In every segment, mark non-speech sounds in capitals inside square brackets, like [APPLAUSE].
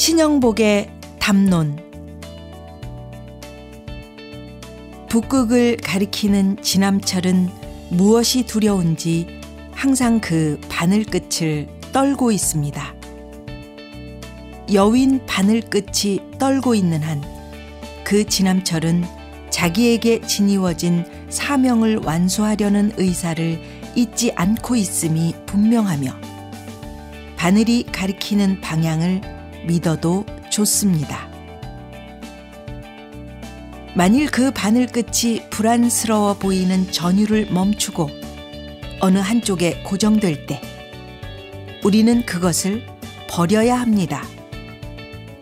신영복의 담론 북극을 가리키는 지남철은 무엇이 두려운지 항상 그 바늘 끝을 떨고 있습니다. 여윈 바늘 끝이 떨고 있는 한 그 지남철은 자기에게 지니워진 사명을 완수하려는 의사를 잊지 않고 있음이 분명하며 바늘이 가리키는 방향을 믿어도 좋습니다. 만일 그 바늘 끝이 불안스러워 보이는 전율을 멈추고 어느 한쪽에 고정될 때 우리는 그것을 버려야 합니다.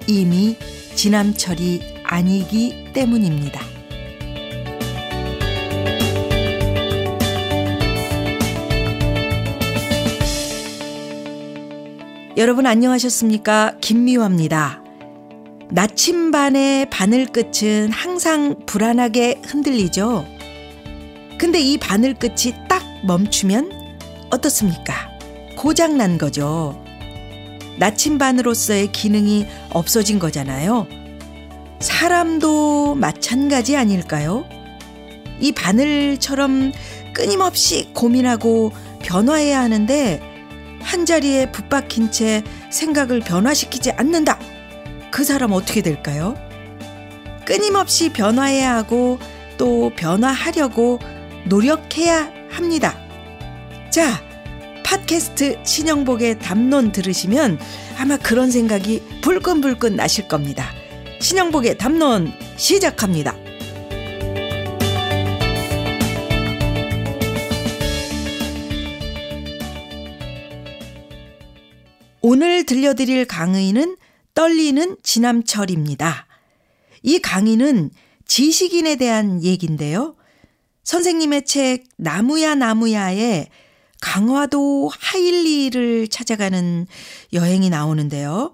이미 지남철이 아니기 때문입니다. 여러분 안녕하셨습니까? 김미화입니다. 나침반의 바늘 끝은 항상 불안하게 흔들리죠. 근데 이 바늘 끝이 딱 멈추면 어떻습니까? 고장 난 거죠. 나침반으로서의 기능이 없어진 거잖아요. 사람도 마찬가지 아닐까요? 이 바늘처럼 끊임없이 고민하고 변화해야 하는데 한 자리에 붙박힌 채 생각을 변화시키지 않는다. 그 사람 어떻게 될까요? 끊임없이 변화해야 하고 또 변화하려고 노력해야 합니다. 자, 팟캐스트 신영복의 담론 들으시면 아마 그런 생각이 불끈불끈 나실 겁니다. 신영복의 담론 시작합니다. 오늘 들려드릴 강의는 떨리는 지남철입니다. 이 강의는 지식인에 대한 얘기인데요. 선생님의 책 나무야 나무야에 강화도 하일리를 찾아가는 여행이 나오는데요.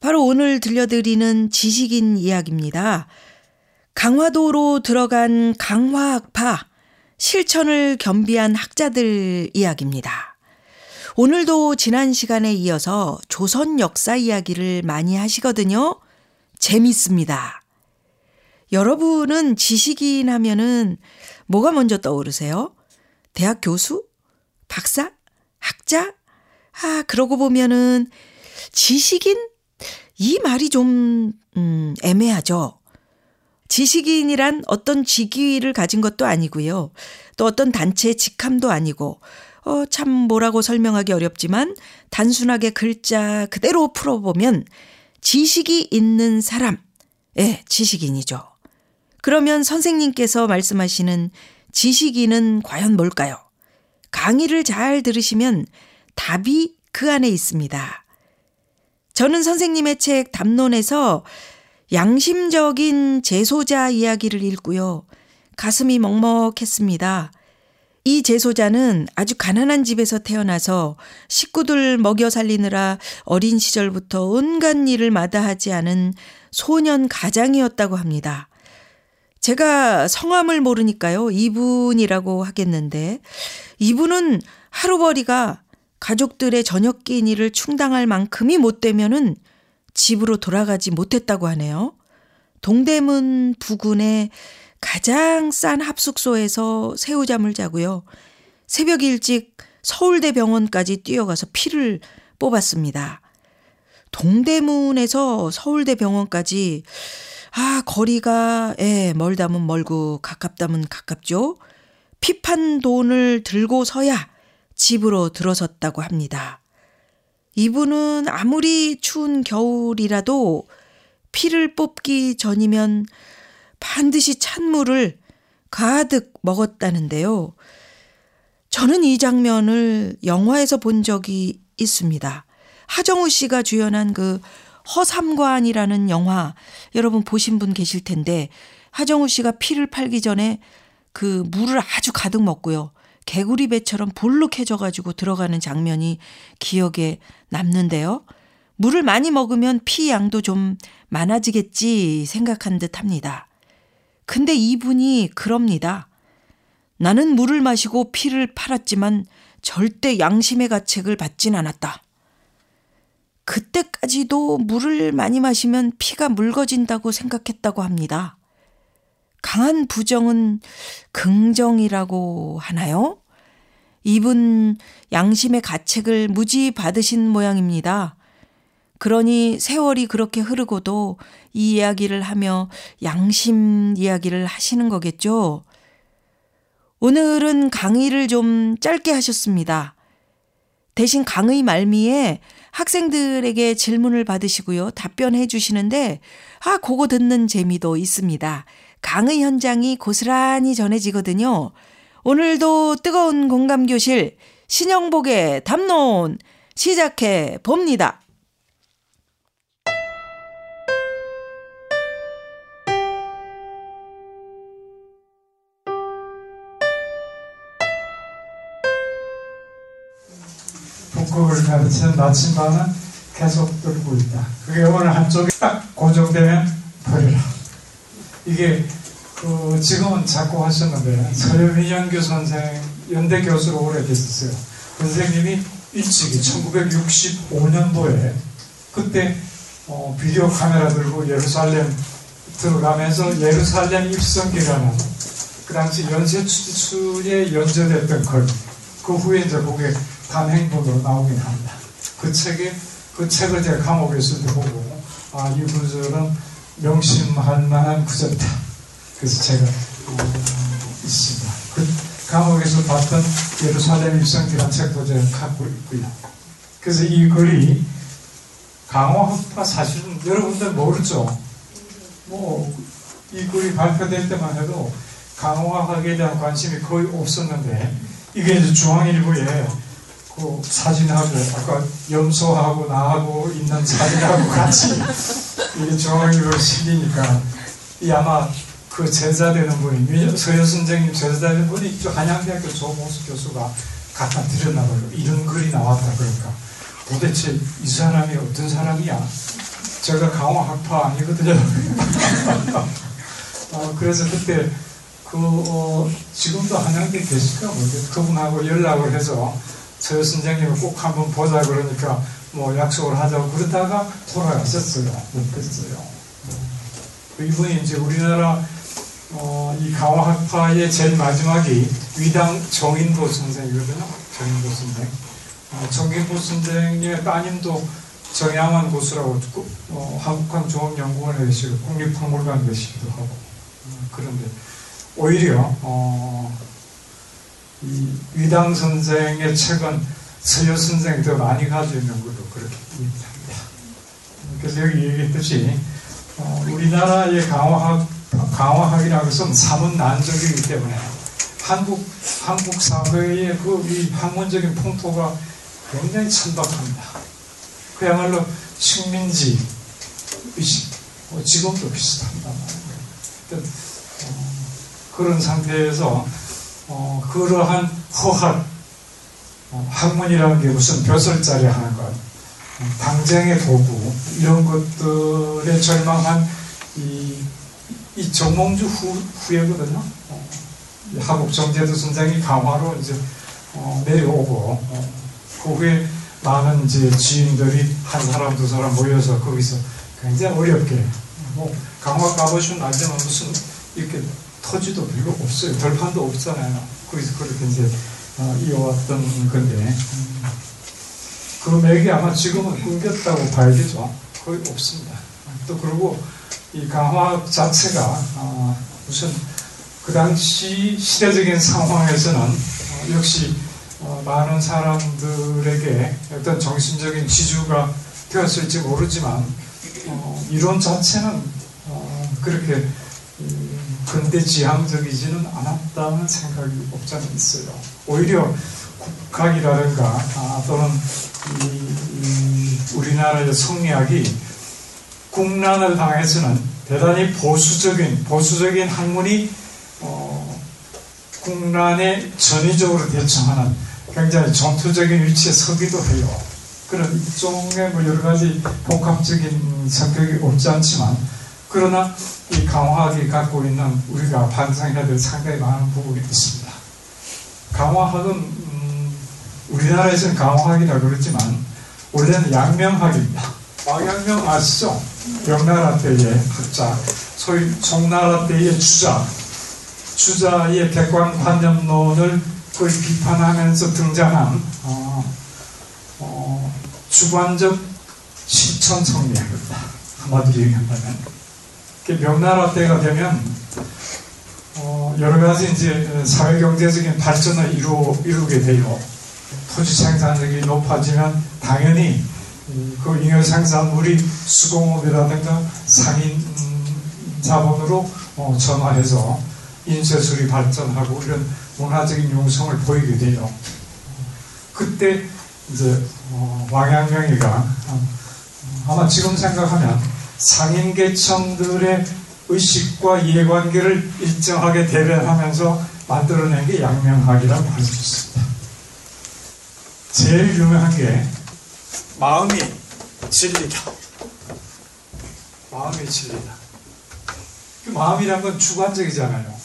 바로 오늘 들려드리는 지식인 이야기입니다. 강화도로 들어간 강화학파, 실천을 겸비한 학자들 이야기입니다. 오늘도 지난 시간에 이어서 조선 역사 이야기를 많이 하시거든요. 재밌습니다. 여러분은 지식인 하면은 뭐가 먼저 떠오르세요? 대학 교수? 박사? 학자? 아, 그러고 보면은 지식인? 이 말이 좀, 음, 애매하죠. 지식인이란 어떤 직위를 가진 것도 아니고요. 또 어떤 단체의 직함도 아니고, 어, 참 뭐라고 설명하기 어렵지만 단순하게 글자 그대로 풀어보면 지식이 있는 사람, 예, 지식인이죠. 그러면 선생님께서 말씀하시는 지식인은 과연 뭘까요? 강의를 잘 들으시면 답이 그 안에 있습니다. 저는 선생님의 책 담론에서 양심적인 재소자 이야기를 읽고요. 가슴이 먹먹했습니다. 이 재소자는 아주 가난한 집에서 태어나서 식구들 먹여 살리느라 어린 시절부터 온갖 일을 마다하지 않은 소년 가장이었다고 합니다. 제가 성함을 모르니까요. 이분이라고 하겠는데 이분은 하루벌이가 가족들의 저녁 끼니를 충당할 만큼이 못 되면은 집으로 돌아가지 못했다고 하네요. 동대문 부근의 가장 싼 합숙소에서 새우잠을 자고요. 새벽 일찍 서울대 병원까지 뛰어가서 피를 뽑았습니다. 동대문에서 서울대 병원까지 아, 거리가 예, 멀다면 멀고 가깝다면 가깝죠. 피판 돈을 들고 서야 집으로 들어섰다고 합니다. 이분은 아무리 추운 겨울이라도 피를 뽑기 전이면 반드시 찬물을 가득 먹었다는데요. 저는 이 장면을 영화에서 본 적이 있습니다. 하정우 씨가 주연한 그 허삼관이라는 영화 여러분 보신 분 계실 텐데 하정우 씨가 피를 팔기 전에 그 물을 아주 가득 먹고요. 개구리 배처럼 볼록해져 가지고 들어가는 장면이 기억에 남는데요. 물을 많이 먹으면 피 양도 좀 많아지겠지 생각한 듯 합니다. 근데 이분이 그럽니다. 나는 물을 마시고 피를 팔았지만 절대 양심의 가책을 받진 않았다. 그때까지도 물을 많이 마시면 피가 묽어진다고 생각했다고 합니다. 강한 부정은 긍정이라고 하나요? 이분 양심의 가책을 무지 받으신 모양입니다. 그러니 세월이 그렇게 흐르고도 이 이야기를 하며 양심 이야기를 하시는 거겠죠? 오늘은 강의를 좀 짧게 하셨습니다. 대신 강의 말미에 학생들에게 질문을 받으시고요. 답변해 주시는데, 아, 그거 듣는 재미도 있습니다. 강의 현장이 고스란히 전해지거든요. 오늘도 뜨거운 공감교실 신영복의 담론 시작해 봅니다. 북극을 가르치는 나침반은 계속 들고 있다. 그게 어느 한쪽에 딱 고정되면 버려라. 이게 그 지금은 자꾸 하셨는데 서여민영규 선생 연대 교수로 오래 계셨어요. 그 선생님이 일찍이 1965년도에 그때 어, 비디오 카메라 들고 예루살렘 들어가면서 예루살렘 입성기라는 그 당시 연쇄추에 연재됐던 글. 그 후에 이제 그게 단행본으로 나오긴 합니다. 그 책에 그 책을 제가 감옥에 있을 때 보고 아 이 구절은 명심할 만한 구절이다. 그래서 제가 어, 있습니다. 그 감옥에서 봤던 예루살렘 입성기란 책도 제가 갖고 있고요. 그래서 이 글이 강화학파 사실은 여러분들 모르죠. 뭐 이 글이 발표될 때만 해도 강화학에 대한 관심이 거의 없었는데 이게 이제 중앙일보에 그 사진하고 아까 염소하고 나하고 있는 사진하고 같이 이게 중앙일보에 실리니까 이 아마 그 제자 되는 분이 서현 선생님 제자 되는 분이 한양대학교 조봉수 교수가 갖다 드렸나 봐요. 이런 글이 나왔다 그러니까 도대체 이 사람이 어떤 사람이야? 제가 강화학파 아니거든요. [LAUGHS] 어, 그래서 그때 그 어, 지금도 한양대 계실까 모르겠어요. 그분하고 연락을 해서 저 선생님을 꼭 한번 보자 그러니까 뭐 약속을 하자고 그러다가 돌아가셨어요. 못 뵀어요. 그 이분이 이제 우리나라 어, 이 강화학파의 제일 마지막이 위당 정인보 선생이거든요. 정인보 선생. 어, 정인보 선생의 따님도 정양환 교수라고 어, 한국학 종합연구원에 계시고 국립박물관에 계시기도 하고 어, 그런데 오히려 어, 이 위당 선생의 책은 서여 선생이 더 많이 가지고 있는 걸로 그렇게 합니다. 그래서 여기 얘기했듯이 어, 우리나라의 강화학 강화학이라는 것은 사문 난적이기 때문에 한국 한국 사회의 그이 학문적인 풍토가 굉장히 천박합니다. 그야말로 식민지 뭐 지금도 비슷합니다. 어, 그런 상태에서 어, 그러한 허학 어, 학문이라는 게 무슨 벼슬자리 하는 것, 어, 당쟁의 도구 이런 것들에 절망한 이, 이 정몽주 후, 후예거든요. 어, 하국 정제도 선생이 강화로 이제 어, 내려오고 어, 그 후에 많은 이제 지인들이 한 사람 두 사람 모여서 거기서 굉장히 어렵게 뭐 강화 가보시면 알지만 무슨 이렇게 터지도 별로 없어요. 덜판도 없잖아요. 거기서 그렇게 이제 어, 이어왔던 건데 음, 그 맥이 아마 지금은 끊겼다고 봐야겠죠. 거의 없습니다. 또 그리고 이 강화 자체가 어, 무슨 그 당시 시대적인 상황에서는 어, 역시 어, 많은 사람들에게 어떤 정신적인 지주가 되었을지 모르지만 어, 이론 자체는 어, 그렇게 근대 지향적이지는 않았다는 생각이 없지 않아 있어요. 오히려 국학이라든가 아, 또는 이, 이 우리나라의 성리학이 국난을 당해서는 대단히 보수적인 보수적인 학문이 어, 국난에 전위적으로 대처하는 굉장히 전투적인 위치에 서기도 해요. 그런 일종의 뭐 여러 가지 복합적인 성격이 없지 않지만 그러나 이 강화학이 갖고 있는 우리가 반성해야 될 상당히 많은 부분이 있습니다. 강화학은 음, 우리나라에서는 강화학이라 그러지만 원래는 양명학입니다. 왕양명 아시죠? 명나라 때의 학자, 소위 송나라 때의 주자, 주자의 객관관념론을 거의 비판하면서 등장한 어, 어, 주관적 실천 성리학입니다. 한마디로 얘기한다면 명나라 때가 되면 어, 여러 가지 이제 사회 경제적인 발전을 이루, 이루게 돼요. 토지 생산력이 높아지면 당연히 그 잉여 생산물이 수공업이라든가 상인 음, 자본으로 어, 전환해서 인쇄술이 발전하고 이런 문화적인 융성을 보이게 돼요. 그때 이제 어, 왕양명이가 어, 아마 지금 생각하면 상인 계층들의 의식과 이해관계를 일정하게 대변하면서 만들어낸 게 양명학이라고 할 수 있습니다. 제일 유명한 게 마음이 진리다. 마음이 진리다. 그 마음이란 건 주관적이잖아요.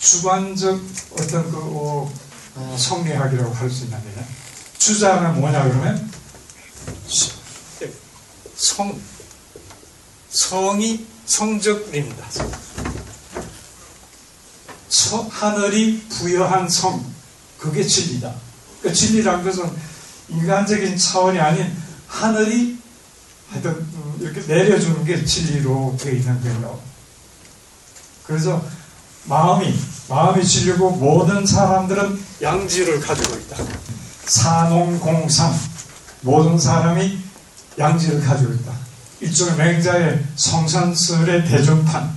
주관적 어떤 그 어, 어, 성리학이라고 할 수 있는데 주자는 뭐냐 그러면 성 성이 성적입니다. 하늘이 부여한 성 그게 진리다. 그 진리란 것은 인간적인 차원이 아닌 하늘이 하여튼 음, 이렇게 내려주는 게 진리로 되어 있는 거예요. 그래서 마음이 마음이 진리고 모든 사람들은 양지를 가지고 있다. 사농공상 모든 사람이 양지를 가지고 있다. 일종의 맹자의 성산설의 대중판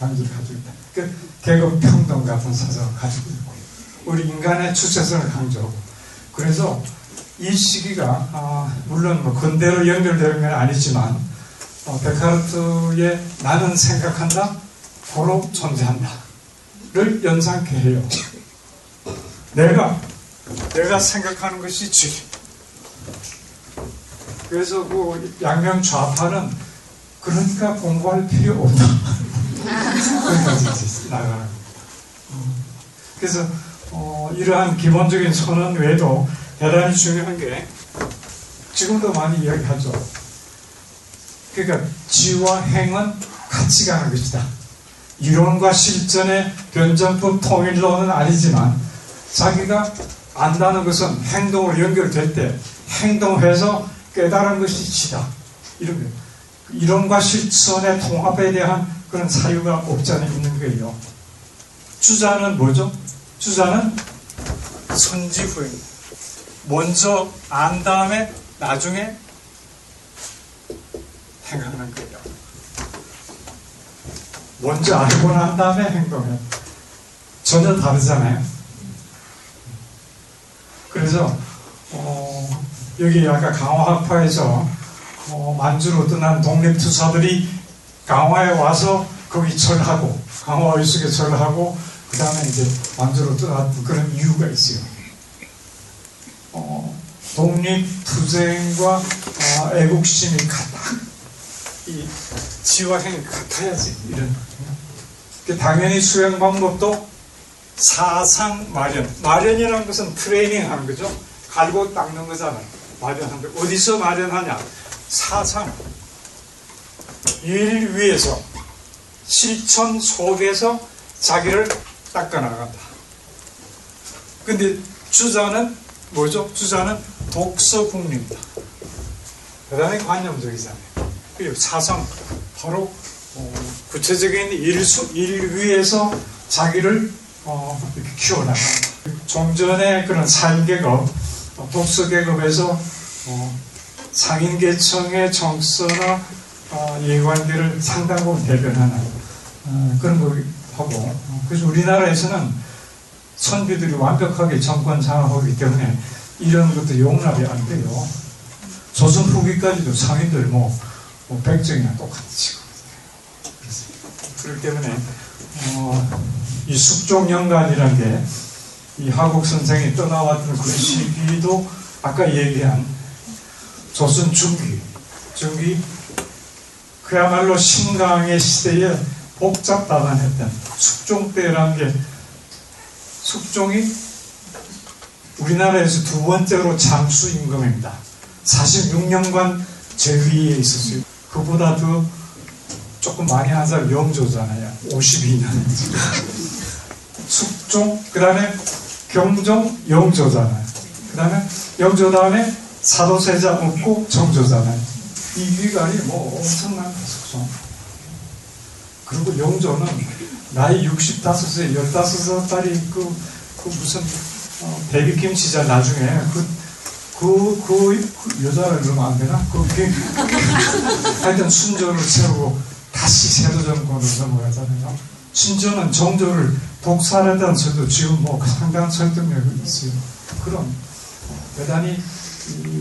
양지를 가지고 있다. 그 계급 평등 같은 사상을 가지고 있고 우리 인간의 주체성을 강조하고 그래서 이 시기가 아, 물론 뭐 근대로 연결되는 건 아니지만 어, 데카르트의 나는 생각한다 고로 존재한다를 연상케 해요. 내가 내가 생각하는 것이 진리. 그래서 그 양명 좌파는 그러니까 공부할 필요 없다. 겁니다. [LAUGHS] 그래서 어, 이러한 기본적인 선언 외에도 대단히 중요한 게 지금도 많이 이야기하죠. 그러니까 지와 행은 같이 가는 것이다. 이론과 실전의 변전법 통일론은 아니지만 자기가 안다는 것은 행동으로 연결될 때 행동해서 깨달은 것이 지다. 이런. 이론과 실천의 통합에 대한 그런 사유가 없지 않아 있는 거예요. 주자는 뭐죠? 주자는 선지 후입니다. 먼저 안 다음에 나중에 행하는 거예요. 먼저 알고 난 다음에 행동해. 전혀 다르잖아요. 그래서 어, 여기 아까 강화학파에서 어, 만주로 떠난 독립투사들이 강화에 와서 거기 절하고 강화 의숙에 절하고 그 다음에 이제 만주로 떠났던 그런 이유가 있어요. 어, 독립투쟁과 어, 애국심이 같다. 이 지와 행이 같아야지 이런. 당연히 수행 방법도 사상 마련. 마련이라는 것은 트레이닝 하는 거죠. 갈고 닦는 거잖아요. 거. 어디서 마련하냐? 사상. 일 위에서 실천 속에서 자기를 닦아나간다. 근데 주자는 뭐죠? 주자는 독서국립니다. 대단히 관념적이잖아요. 그리고 사상, 바로 어, 구체적인 일수, 일 위에서 자기를 어, 이렇게 키워나간다. 좀 전에 그런 사인계급, 어, 독서계급에서 어, 상인계층의 정서나 어, 예관계를 상당 부분 대변하는 어, 그런 걸 하고 그래서 우리나라에서는 선비들이 완벽하게 정권 장악하기 때문에 이런 것도 용납이 안 돼요. 조선 후기까지도 상인들 뭐, 뭐 백정이나 똑같이 그렇기 때문에 어, 이 숙종연간이라는 게 이 하국 선생이 떠나왔던 그 시기도 아까 얘기한 조선 중기, 중기 그야말로 신강의 시대에 복잡다단했던 숙종 때라는 게 숙종이 우리나라에서 두 번째로 장수 임금입니다. 46년간 제위에 있었어요. 그보다 도 조금 많이 한 사람 영조잖아요. 52년. 숙종, 그 다음에 경종, 영조잖아요. 그 다음에 영조 다음에 사도세자 없고 정조잖아요. 이 위관이 뭐 엄청난 숙종. 그리고 영조는 나이 65세, 15살짜리 그, 그 무슨 어, 베비김치자 나중에 그, 그, 그, 그 여자를 그러면 안 되나? 그, 그, [LAUGHS] 하여튼 순조를 세우고 다시 세도 정권으로 넘어가잖아요. 신조는 정조를 독살했다는 설도 지금 뭐 상당한 설득력이 있어요. 그럼 대단히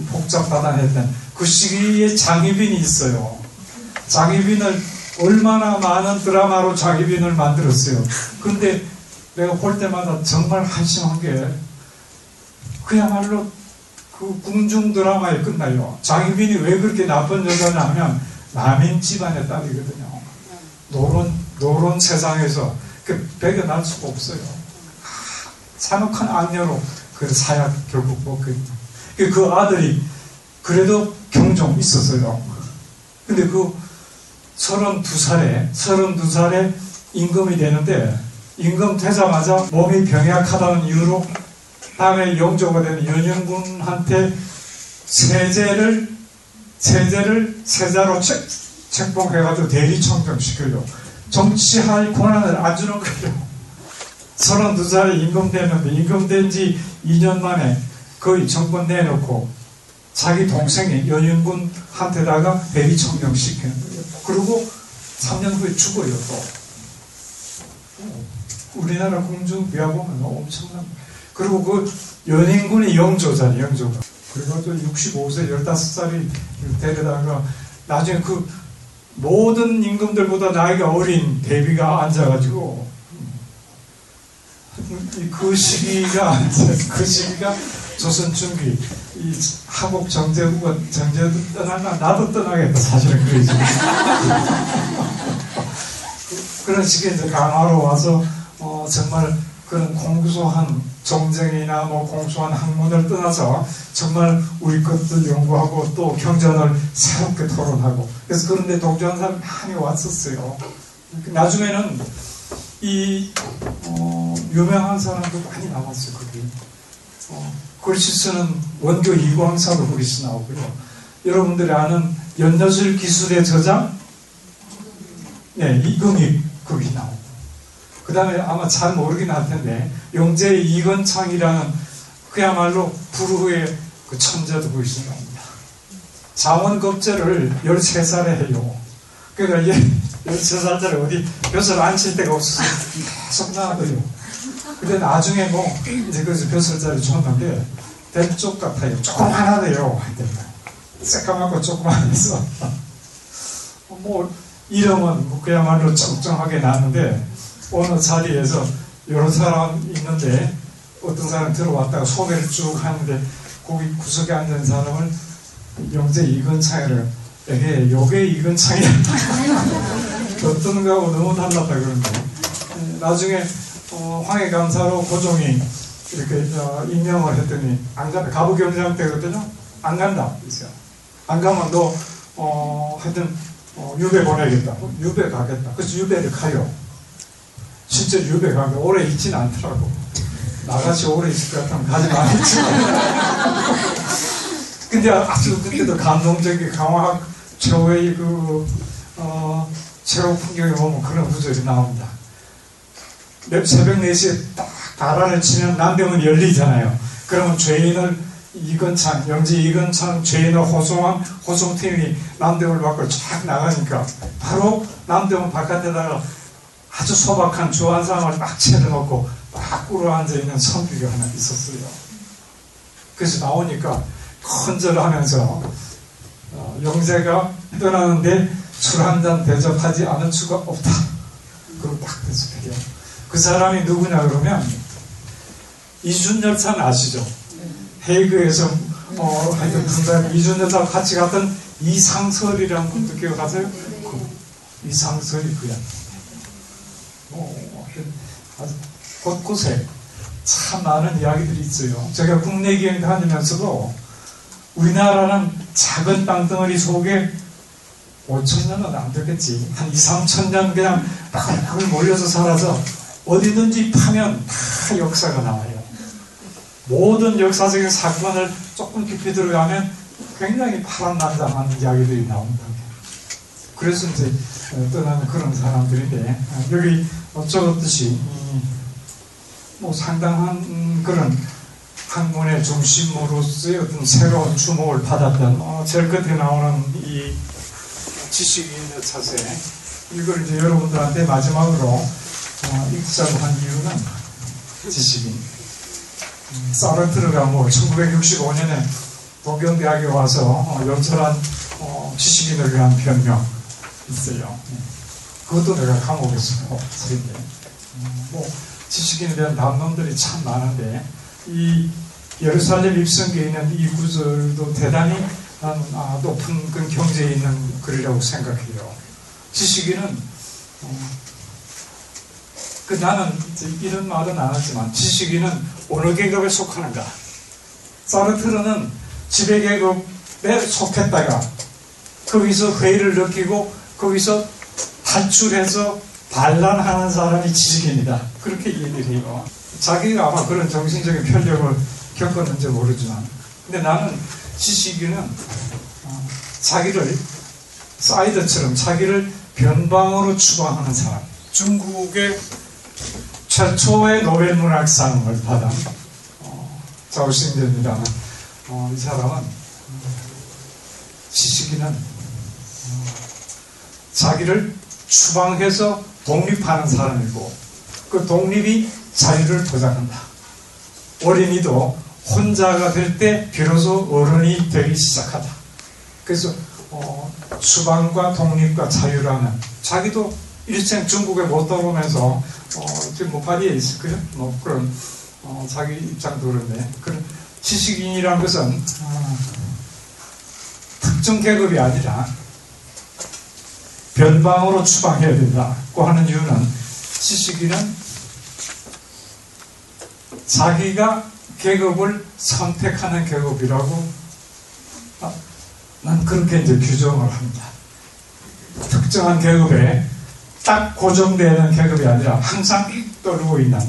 복잡하다했던 그 시기에 장희빈이 있어요. 장희빈을 얼마나 많은 드라마로 장희빈을 만들었어요. 근데 내가 볼 때마다 정말 한심한 게 그야말로 그 궁중 드라마에 끝나요. 장희빈이 왜 그렇게 나쁜 여자냐 하면 남인 집안의 딸이거든요. 노론, 노론 세상에서 그 배겨날 수가 없어요. 산옥한 악녀로 그 사약 결국 먹거든요. 그 아들이 그래도 경종 있었어요. 근데 그 32살에, 32살에 임금이 되는데, 임금 되자마자 몸이 병약하다는 이유로 다음에 영조가 되는 연영군한테 세제를, 세제를 세자로 책, 책봉해가지고 대리청정 시켜요. 정치할 권한을 안 주는 거예요. [LAUGHS] 32살에 임금됐는데, 임금된 지 2년 만에 거의 정권 내놓고 자기 동생이 연인군한테다가 대리청령 시키는 거예요. 그리고 3년 후에 죽어요, 또. 우리나라 공중 비하 보면 엄청난. 그리고 그 연인군이 영조잖아요, 영조가. 그래가지고 65세, 15살이 데려다가 나중에 그 모든 임금들보다 나이가 어린 대비가 앉아가지고 그 시기가 [LAUGHS] 그 시기가 조선 중기 이 하복 정제국가 정제도 떠나나 나도 떠나겠다. 사실은 그러지 [LAUGHS] 그런 시기에 이제 강화로 와서 어 정말 그런 공소한 정쟁이나 뭐 공소한 학문을 떠나서 정말 우리 것들 연구하고 또 경전을 새롭게 토론하고 그래서 그런데 동조한 사람 많이 왔었어요. 나중에는 이 어, 유명한 사람도 많이 나왔어요 거기. 어, 글씨 쓰는 원교 이광사도 글씨 나오고요. 여러분들이 아는 연너술 기술의 저자 네 이금이 거기 나오고 그 다음에 아마 잘 모르긴 할 텐데 영재 이건창이라는 그야말로 부르의 그 천재도 나옵니다. 자원급제를 13살에 해요. 그러니까 13살짜리 어디 벼슬 앉힐 데가 없어서 계속 나가요. 근데 나중에 뭐 이제 그래서 벼슬 자리 줬는데 대쪽 같아요. 조그만하대요. 새까맣고 조그만해서 뭐 이름은 뭐 그야말로 정정하게 나는데 어느 자리에서 여러 사람 있는데 어떤 사람 들어왔다가 소개를 쭉 하는데 거기 구석에 앉은 사람을 영재 이건창이를 에게 요게 이건창이야. [LAUGHS] 어떤 거하고 너무 달랐다 그러는데. 나중에 어, 황해 감사로 고종이 이렇게 어, 임명을 했더니 안 간다 가부경장 때거든요 안 간다. 그랬어요 안 가면 너 어, 하여튼 어, 유배 보내겠다. 유배 가겠다. 그래서 유배를 가요 실제 유배 가면 오래 있지는 않더라고 나같이 오래 있을 것 같으면 가지 말겠지 [LAUGHS] 근데 아주 그때도 감동적인 강화 최후의 그 어, 최후 풍경에 보면 그런 구절이 나옵니다. 새벽 4시에 딱 다란을 치면 남대문 열리잖아요. 그러면 죄인을 이건창, 영지 이건창 죄인을 호송한 호송팀이 남대문 밖으로 쫙 나가니까 바로 남대문 바깥에다가 아주 소박한 주한상을 딱 채려놓고 딱 꿇어 앉아있는 선비가 하나 있었어요. 그래서 나오니까 컨절하면서 어, 영재가 떠나는데 술 한 잔 대접하지 않을 수가 없다. 그리고 딱 대접해요. 그 사람이 누구냐 그러면 이준열산 아시죠? 헤이그에서 어, 하여튼 분단 이준열산 같이 갔던 이상설이라는 분도 기억하세요? 그 이상설이 그야. 곳곳에 참 많은 이야기들이 있어요. 제가 국내 기행 다니면서도 우리나라는 작은 땅덩어리 속에 5천 년은 안 되겠지. 한 2, 3천 년 그냥 바글바글 몰려서 살아서 어디든지 파면 다 역사가 나와요. 모든 역사적인 사건을 조금 깊이 들어가면 굉장히 파란난장한 이야기들이 나온다. 그래서 이제 떠나는 그런 사람들인데 여기 어쩌듯이 뭐 상당한 그런 학문의 중심으로서의 어떤 새로운 주목을 받았던 어, 제일 끝에 나오는 이 지식인의 차세. 이걸 이제 여러분들한테 마지막으로 어, 읽자고 한 이유는 지식인. 음, 사르트르가 뭐 1965년에 도경대학에 와서 어, 연설한 어, 지식인을 위한 변명 있어요. 네. 그것도 내가 감옥에서 살인데 음, 뭐 지식인에 대한 담론들이 참 많은데 이 예루살렘 입성기에 있는 이 구절도 대단히 나는 아, 높은 그 경제에 있는 글이라고 생각해요. 지식인은 어, 그 나는 이런 말은 안 하지만 지식인은 어느 계급에 속하는가? 사르트르는 지배 계급에 속했다가 거기서 회의를 느끼고 거기서 탈출해서 반란하는 사람이 지식인이다. 그렇게 얘기를 해요. 자기가 아마 그런 정신적인 편력을 겪었는지 모르지만 근데 나는 지식인은 어, 자기를 사이드처럼 자기를 변방으로 추방하는 사람 중국의 최초의 노벨 문학상을 받은 어, 자오싱전이라는 어, 이 사람은 어, 지식인은 어, 자기를 추방해서 독립하는 사람이고 그 독립이 자유를 보장한다. 어린이도 혼자가 될 때 비로소 어른이 되기 시작하다. 그래서 어, 추방과 독립과 자유라는 자기도 일생 중국에 못 들어오면서 어, 지금 뭐 파리에 있을 거예요. 뭐 그런 어, 자기 입장도 그런데 그런 지식인이라는 것은 어, 특정 계급이 아니라 변방으로 추방해야 된다고 하는 이유는 지식인은 자기가 계급을 선택하는 계급이라고 아, 난 그렇게 이제 규정을 합니다. 특정한 계급에 딱 고정되는 계급이 아니라 항상 떠르고 있는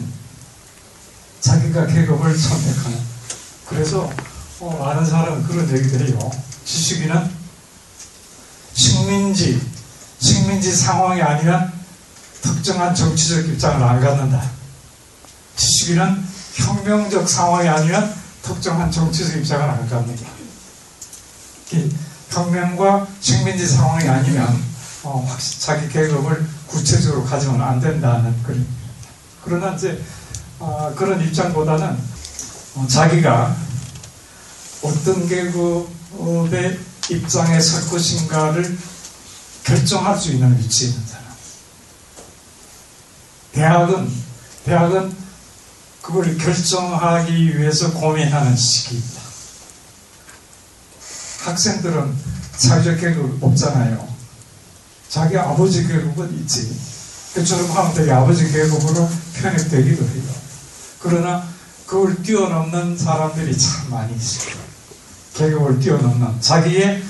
자기가 계급을 선택하는 그래서 어, 많은 사람은 그런 얘기를 해요. 지식인은 식민지 식민지 상황이 아니면 특정한 정치적 입장을 안 갖는다. 지식인은 혁명적 상황이 아니면 특정한 정치적 입장을 안 갖는다. 혁명과 식민지 상황이 아니면 어, 자기 계급을 구체적으로 가지면 안 된다는 그림. 그러나 이제 어, 그런 입장보다는 어, 자기가 어떤 계급의 입장에 설 것인가를 결정할 수 있는 위치에 있는 사람. 대학은 대학은 그걸 결정하기 위해서 고민하는 시기입니다. 학생들은 사회적 계급 없잖아요. 자기 아버지 계급은 있지. 그처럼 하면 되게 아버지 계급으로 편입되기도 해요. 그러나 그걸 뛰어넘는 사람들이 참 많이 있어요. 계급을 뛰어넘는 자기의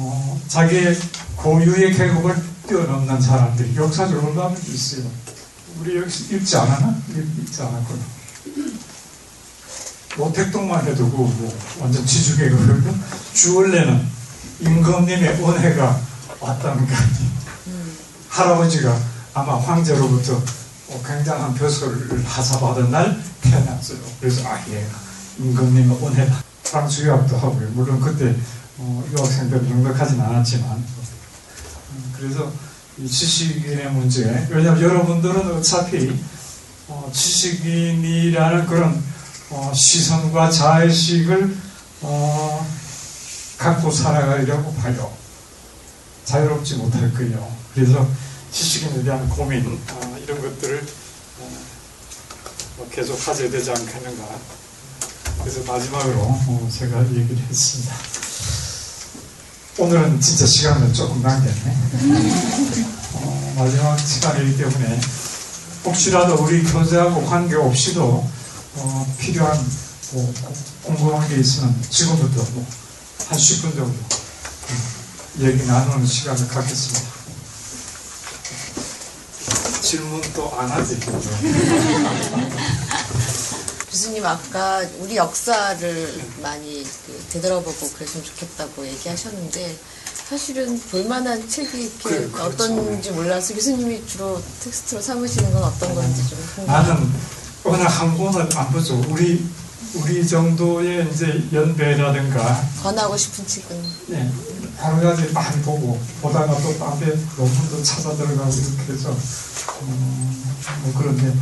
어, 자기의 고유의 계급을 뛰어넘는 사람들이 역사적으로 가면 있어요. 우리 여기 읽지 않았나? 읽지 않았구나. 노택동만 해도 그 뭐 완전 지주계급이고 주원래는 임금님의 은혜가 왔다는 거 아니에요. 할아버지가 아마 황제로부터 굉장한 벼슬을 하사받은 날 태어났어요. 그래서 아 얘가 임금님의 은혜다. 유학도 하고요. 물론 그때 어, 유학생들은 넉넉하진 않았지만 음, 그래서 이 지식인의 문제 왜냐하면 여러분들은 어차피 어, 지식인이라는 그런 어, 시선과 자의식을 어, 갖고 살아가려고 봐요. 자유롭지 못할 거예요. 그래서 지식인에 대한 고민 어, 이런 것들을 어, 뭐 계속 하셔야 되지 않겠는가. 그래서 마지막으로 어, 제가 얘기를 했습니다. 오늘은 진짜 시간을 조금 남겼네. 어, 마지막 시간이기 때문에 혹시라도 우리 교제하고 관계없이도 어, 필요한 뭐, 궁금한 게 있으면 지금부터 뭐 한 10분 정도 얘기 나누는 시간을 갖겠습니다. 질문 또 안 하지? [LAUGHS] 교수님 아까 우리 역사를 많이 그 되돌아보고 그랬으면 좋겠다고 얘기하셨는데 사실은 볼만한 책이 이렇게 그, 그렇죠. 어떤지 몰라서 교수님이 주로 텍스트로 삼으시는 건 어떤 건지 좀 궁금해요. 나는 어느 한 권을 안 보죠. 우리 우리 정도의 이제 연배라든가 권하고 싶은 책은 예, 여러 가지 많이 보고 보다가 또 딴데 논문도 찾아 들어가고 이렇게 해서 음, 뭐 그런데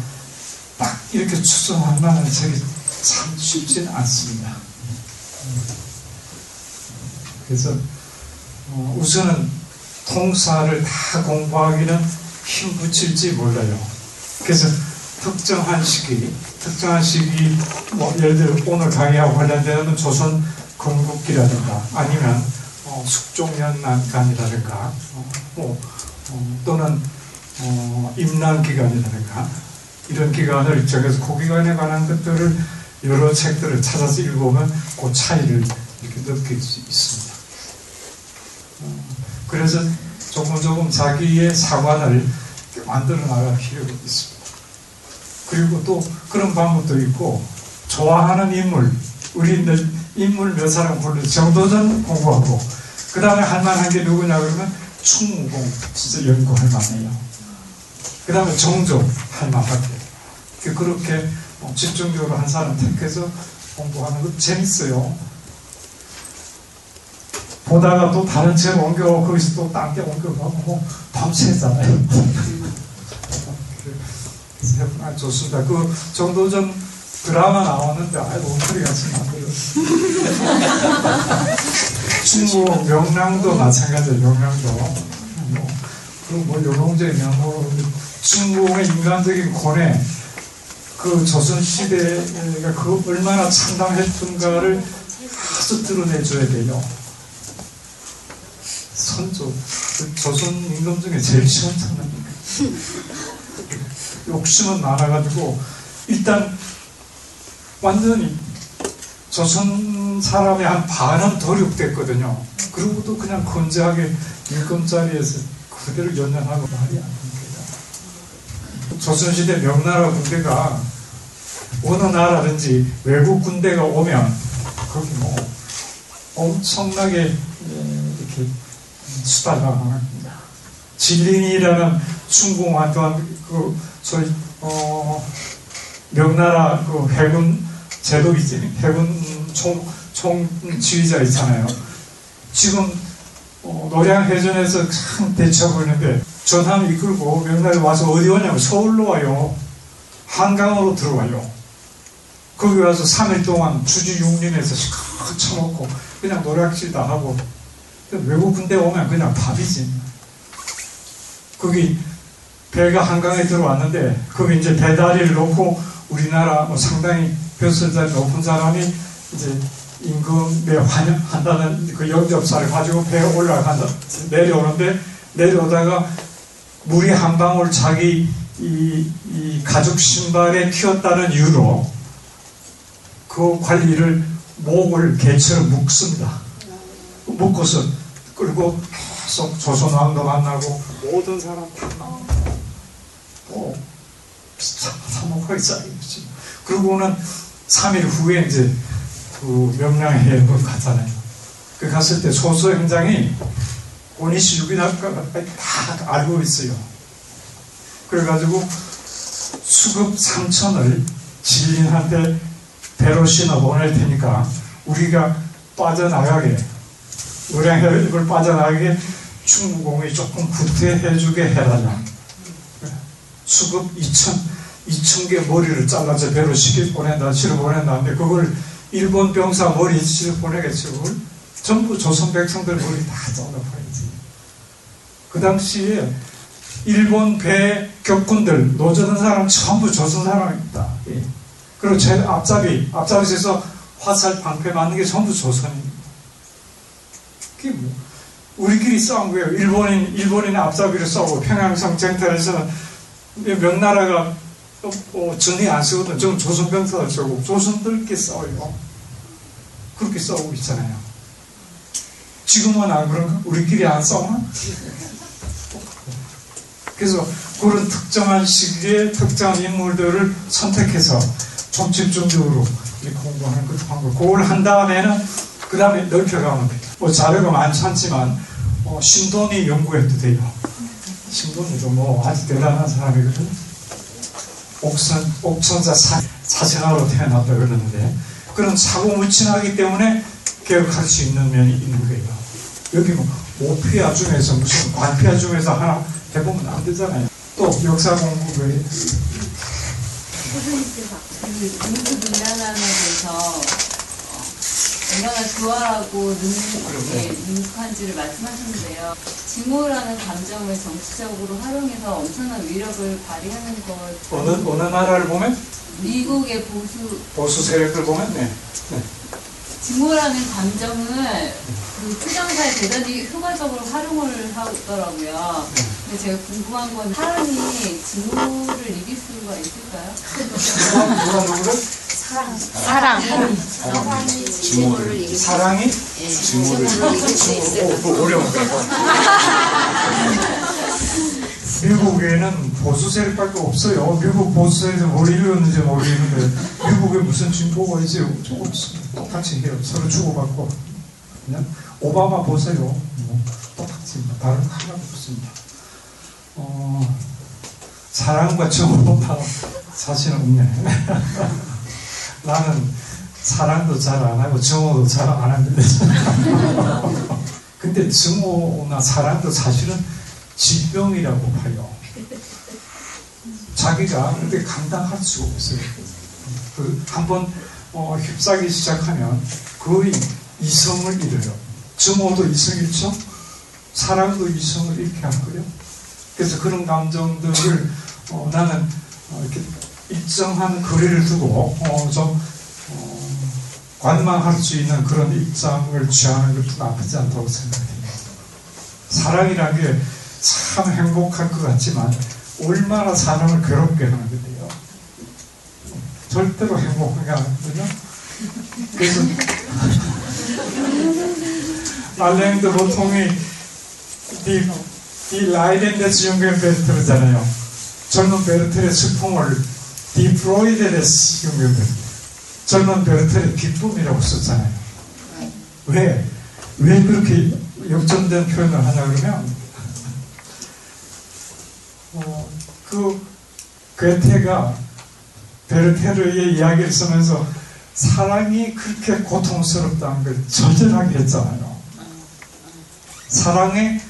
딱 이렇게 추천할 만한 책이 참 쉽진 않습니다. 음. 그래서 어, 우선은 통사를 다 공부하기는 힘 붙일지 몰라요. 그래서 특정한 시기, 특정한 시기, 뭐 예를 들어 오늘 강의하고 관련되는 조선 건국기라든가 아니면 어, 숙종연난간이라든가 어, 뭐, 어, 또는 어, 임난기간이라든가 이런 기간을 정해서 그 기간에 관한 것들을 여러 책들을 찾아서 읽어보면 그 차이를 이렇게 느낄 수 있습니다. 어, 그래서 조금 조금 자기의 사관을 만들어 나갈 필요가 있습니다. 그리고 또 그런 방법도 있고 좋아하는 인물 우리들 인물 몇 사람 불러 정도전 공부하고 그 다음에 할 만한 게 누구냐 그러면 충무공 진짜 연구할 만해요. 그 다음에 정조 할 만하게 그렇게 집중적으로 한 사람 택해서 공부하는 거 재밌어요. 보다가 또 다른 책 옮겨 거기서 또딴데 옮겨가고 밤새잖아요. 아, 좋습니다. 그 정도 전 드라마 나왔는데 아이 엉터리 같이 만들어. 충무 명랑도 마찬가지예요. 명랑도. 뭐, 그뭐 요롱제 명호 충무의 인간적인 고뇌 그 조선 시대가 그 얼마나 참담했던가를 아주 드러내줘야 돼요. 선조 그 조선 임금 중에 제일 시원찮답니다. [LAUGHS] 욕심은 많아가지고 일단 완전히 조선 사람의 한 반은 도륙됐거든요. 그리고도 그냥 건재하게 일검자리에서 그대로 연연하고 말이 안 됩니다. 조선시대 명나라 군대가 어느 나라든지 외국 군대가 오면 거기 뭐 엄청나게 이렇게 수다가 합니다. 진린이라는 충궁 또한 그 저희 어 명나라 그 해군 제독이지 해군 총, 총 지휘자 있잖아요. 지금 어, 노량 해전에서 참 대처하고 있는데 전함 이끌고 명나라에 와서 어디 오냐면 서울로 와요. 한강으로 들어와요. 거기 와서 3일 동안 주지 육림에서 시컷 쳐먹고 그냥 노략질 다 하고 외국 군대 오면 그냥 밥이지. 거기 배가 한강에 들어왔는데 거기 이제 배다리를 놓고 우리나라 뭐 상당히 벼슬자리 높은 사람이 이제 임금에 환영한다는 그 영접사를 가지고 배에 올라간다 내려오는데 내려오다가 물이 한 방울 자기 이, 이 가죽 신발에 튀었다는 이유로 그 관리를 목을 개처럼 묶습니다. 묶어서 그리고 계속 조선왕도 만나고 모든 사람 다 만나고 뭐 사목하게 쌓이지. 그러고는 3일 후에 이제 그 명량회에 갔잖아요. 그 갔을 때 소수 행장이 고니시 유기나가 다 알고 있어요. 그래가지고 수급 3천을 지인한테 배로 신어 보낼 테니까 우리가 빠져나가게 의량협을 빠져나가게 충무공이 조금 구태해주게 해달라. 수급 2천 2천 개 머리를 잘라서 배로 시켜 보낸다, 실어 보낸다는데 그걸 일본 병사 머리 실어 보내겠죠. 그걸 전부 조선 백성들 머리 다 잘라버리지. 그 당시에 일본 배 격군들 노조던 사람 전부 조선 사람입니다. 예. 그리고 제 앞잡이 앞잡이에서 화살 방패 맞는 게 전부 조선입니다. 그게 뭐 우리끼리 싸운 거예요. 일본인 일본인 앞잡이로 싸우고 평양성 쟁탈에서는 명나라가 또, 어, 전이 안 쓰거든. 저 조선병사들 저고 조선들끼리 싸워요. 그렇게 싸우고 있잖아요. 지금은 안 그런가? 우리끼리 안 싸우나? 그래서 그런 특정한 시기에 특정한 인물들을 선택해서 좀 집중적으로 이렇게 공부하는 그 방법. 그걸 한 다음에는 그 다음에 넓혀가면 돼요. 뭐 자료가 많지 않지만 어, 신돈이 연구해도 돼요. 신돈이도 뭐 아주 대단한 사람이거든. 옥선, 옥선자 사, 사생아로 태어났다 그러는데 그런 사고 무친하기 때문에 개혁할 수 있는 면이 있는 거예요. 여기 뭐 오피아 중에서 무슨 관피아 중에서 하나 해보면 안 되잖아요. 또 역사 공부 를그 대해서 어, 얼마나 좋아하고 능숙한지를 말씀하셨는데요. 증오라는 감정을 정치적으로 활용해서 엄청난 위력을 발휘하는 것. 어느 어느 나라를 보면 미국의 보수 보수 세력을 보면 네. 네. 증오라는 감정을 그 투정사에 대단히 효과적으로 활용을 하더라고요. 근데 제가 궁금한 건 사람이 증오를 이길 수가 있을까요? 누구를 사랑. 사랑이 증오를 이길 수 사랑이 예, 증오를 이길 수 있을까? 어, 어려운 거 [LAUGHS] 미국에는 보수 세력밖에 없어요. 미국 보수 세력은 뭘 이루었는지 모르겠는데 미국에 무슨 진보가 이제 조금 똑같이 해요. 서로 주고받고 그냥 오바마 보세요. 뭐, 똑같이 다른 거 하나도 없습니다. 어, 사랑과 정보가 사실은 없네. [LAUGHS] 나는 사랑도 잘 안 하고 정오도 잘 안 하는데 [LAUGHS] 근데 정오나 사랑도 사실은 질병이라고 봐요. 자기가 근데 감당할 수가 없어요. 그 한번 어, 휩싸기 시작하면 거의 이성을 잃어요. 정오도 이성 잃죠? 사랑도 이성을 잃게 하고요. 그래서 그런 감정들을 어, 나는 어, 이렇게 일정한 거리를 두고 어, 좀 어, 관망할 수 있는 그런 입장을 취하는 것도 나쁘지 않다고 생각해요. 사랑이라는 게 참 행복할 것 같지만 얼마나 사람을 괴롭게 하는 건데요. 절대로 행복하게 안 하거든요. 그래서 [LAUGHS] 알랭드 보통이 이, Die Leiden des jungen Werther잖아요. 젊은 베르테르의 슬픔을 Die Freuden des jungen Werther. 젊은 베르테르의 기쁨이라고 썼잖아요. 왜? 왜 그렇게 역전된 표현을 하냐 그러면 어, 그 괴테가 베르테르의 이야기를 쓰면서 사랑이 그렇게 고통스럽다는 걸 절절하게 했잖아요. 사랑의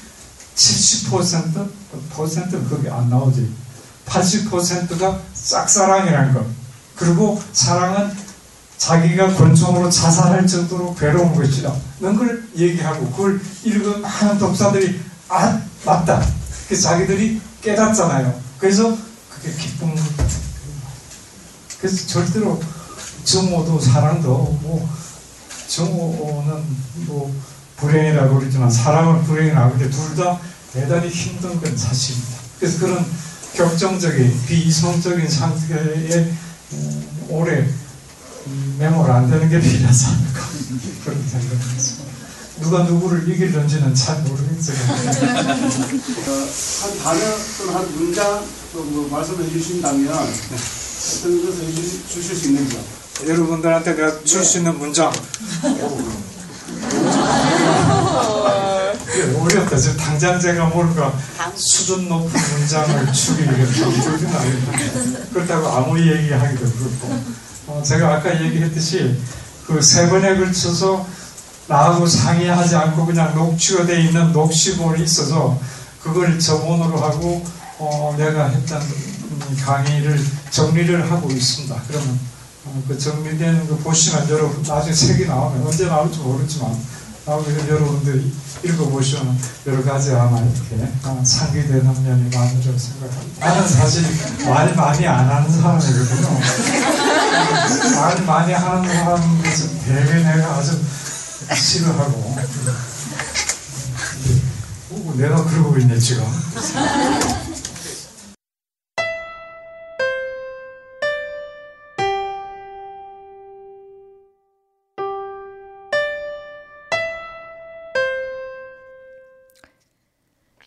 70% 퍼센트는 거기 안 나오지. 80%가 짝사랑이라는 것. 그리고 사랑은 자기가 권총으로 자살할 정도로 괴로운 것이다. 이런 걸 얘기하고 그걸 읽은 많은 독자들이 아 맞다. 그 자기들이 깨닫잖아요. 그래서 그게 기쁜 것 그래서 절대로 정오도 사랑도 뭐 정오는 뭐 불행이라고 그러지만 사랑은 불행이라고 하는데 둘 다 대단히 힘든 건 사실입니다. 그래서 그런 격정적인 비이성적인 상태에 음, 오래 음, 메모를 안 되는 게 필요하지 않을까 그런 생각을 했습니다. 누가 누구를 이길는지는 잘 모르겠어요. 어, 한 단어 또는 한 문장 또뭐 말씀해 주신다면 어떤 것을 해 주- 주실 수 있는지요? 여러분들한테 내가 줄수 있는 문장. 예, 어렵다. 지금 당장 제가 뭘까 수준 높은 문장을 추리겠다. 그렇다고 아무리 얘기하기도 그렇고. 어, 제가 아까 얘기했듯이 그 세 번에 걸쳐서 나하고 상의하지 않고 그냥 녹취가 돼 있는 녹취본이 있어서 그걸 저본으로 하고 어, 내가 했던 음, 강의를 정리를 하고 있습니다. 그러면 어, 그 정리된 거 보시면 여러분 나중에 책이 나오면 언제 나올지 모르지만 나오면 여러분들이 읽어보시면 여러 가지 아마 이렇게 어, 상기되는 면이 많으리라고 생각합니다. 나는 사실 말 많이 안 하는 사람이거든요. 말 많이 하는 사람에서 되게 내가 아주 싫어하고. 오, 내가 그러고 있네 지금.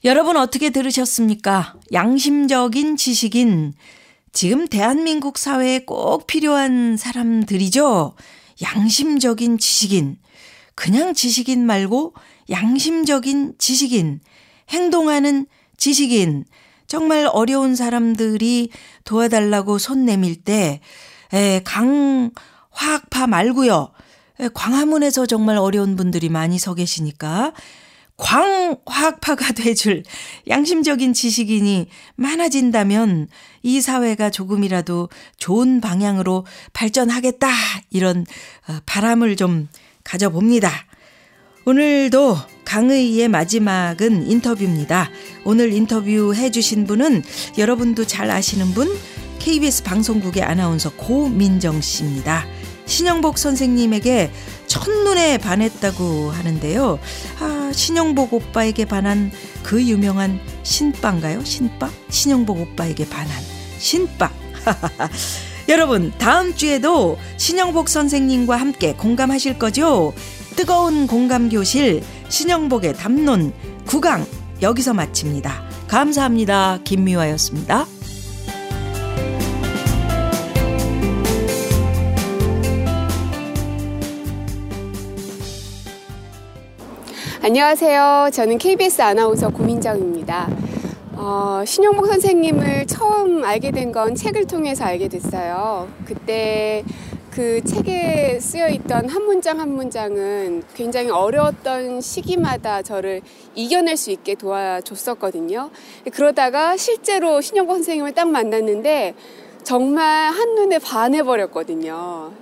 여러분 어떻게 들으셨습니까? 양심적인 지식인. 지금 대한민국 사회에 꼭 필요한 사람들이죠. 양심적인 지식인. 그냥 지식인 말고 양심적인 지식인. 행동하는 지식인. 정말 어려운 사람들이 도와달라고 손 내밀 때, 에, 강, 화학파 말고요. 에, 광화문에서 정말 어려운 분들이 많이 서 계시니까 광화학파가 [LAUGHS] 돼줄 양심적인 지식인이 많아진다면 이 사회가 조금이라도 좋은 방향으로 발전하겠다. 이런 어, 바람을 좀 가져봅니다. 오늘도 강의의 마지막은 인터뷰입니다. 오늘 인터뷰 해주신 분은 여러분도 잘 아시는 분 KBS 방송국의 아나운서 고민정 씨입니다. 신영복 선생님에게 첫눈에 반했다고 하는데요. 아, 신영복 오빠에게 반한 그 유명한 신빠인가요? 신빠? 신영복 오빠에게 반한 신빠. [LAUGHS] 여러분, 다음 주에도 신영복 선생님과 함께 공감하실 거죠? 뜨거운 공감 교실 신영복의 담론 9강 여기서 마칩니다. 감사합니다. 김미화였습니다. 안녕하세요. 저는 KBS 아나운서 고민정입니다. 어, 신용복 선생님을 처음 알게 된 건 책을 통해서 알게 됐어요. 그때 그 책에 쓰여 있던 한 문장 한 문장은 굉장히 어려웠던 시기마다 저를 이겨낼 수 있게 도와줬었거든요. 그러다가 실제로 신용복 선생님을 딱 만났는데 정말 한눈에 반해버렸거든요.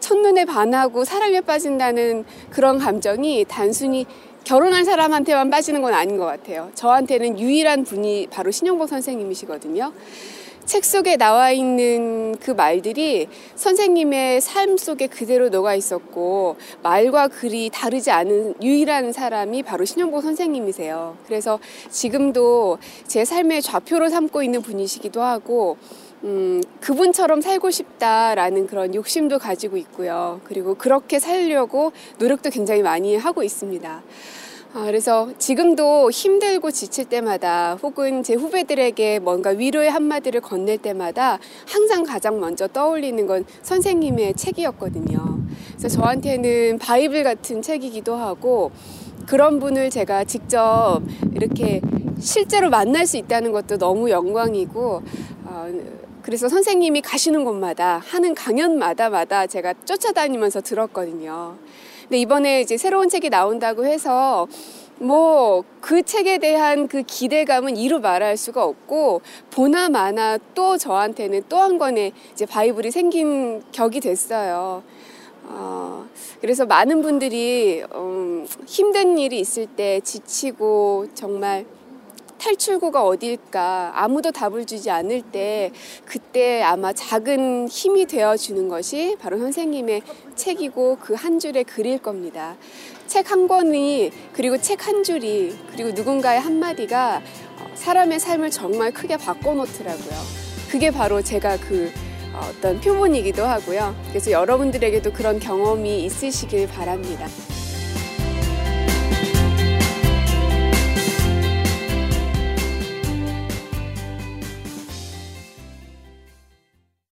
첫눈에 반하고 사랑에 빠진다는 그런 감정이 단순히 결혼한 사람한테만 빠지는 건 아닌 것 같아요. 저한테는 유일한 분이 바로 신영복 선생님이시거든요. 책 속에 나와 있는 그 말들이 선생님의 삶 속에 그대로 녹아 있었고 말과 글이 다르지 않은 유일한 사람이 바로 신영복 선생님이세요. 그래서 지금도 제 삶의 좌표로 삼고 있는 분이시기도 하고 음, 그분처럼 살고 싶다라는 그런 욕심도 가지고 있고요. 그리고 그렇게 살려고 노력도 굉장히 많이 하고 있습니다. 아, 그래서 지금도 힘들고 지칠 때마다 혹은 제 후배들에게 뭔가 위로의 한마디를 건넬 때마다 항상 가장 먼저 떠올리는 건 선생님의 책이었거든요. 그래서 저한테는 바이블 같은 책이기도 하고 그런 분을 제가 직접 이렇게 실제로 만날 수 있다는 것도 너무 영광이고 어, 그래서 선생님이 가시는 곳마다 하는 강연마다마다 제가 쫓아다니면서 들었거든요. 근데 이번에 이제 새로운 책이 나온다고 해서 뭐 그 책에 대한 그 기대감은 이루 말할 수가 없고 보나 마나 또 저한테는 또 한 권의 이제 바이블이 생긴 격이 됐어요. 어, 그래서 많은 분들이 음, 힘든 일이 있을 때 지치고 정말 탈출구가 어디일까 아무도 답을 주지 않을 때 그때 아마 작은 힘이 되어 주는 것이 바로 선생님의 책이고 그 한 줄의 글일 겁니다. 책 한 권이 그리고 책 한 줄이 그리고 누군가의 한마디가 사람의 삶을 정말 크게 바꿔놓더라고요. 그게 바로 제가 그 어떤 표본이기도 하고요. 그래서 여러분들에게도 그런 경험이 있으시길 바랍니다.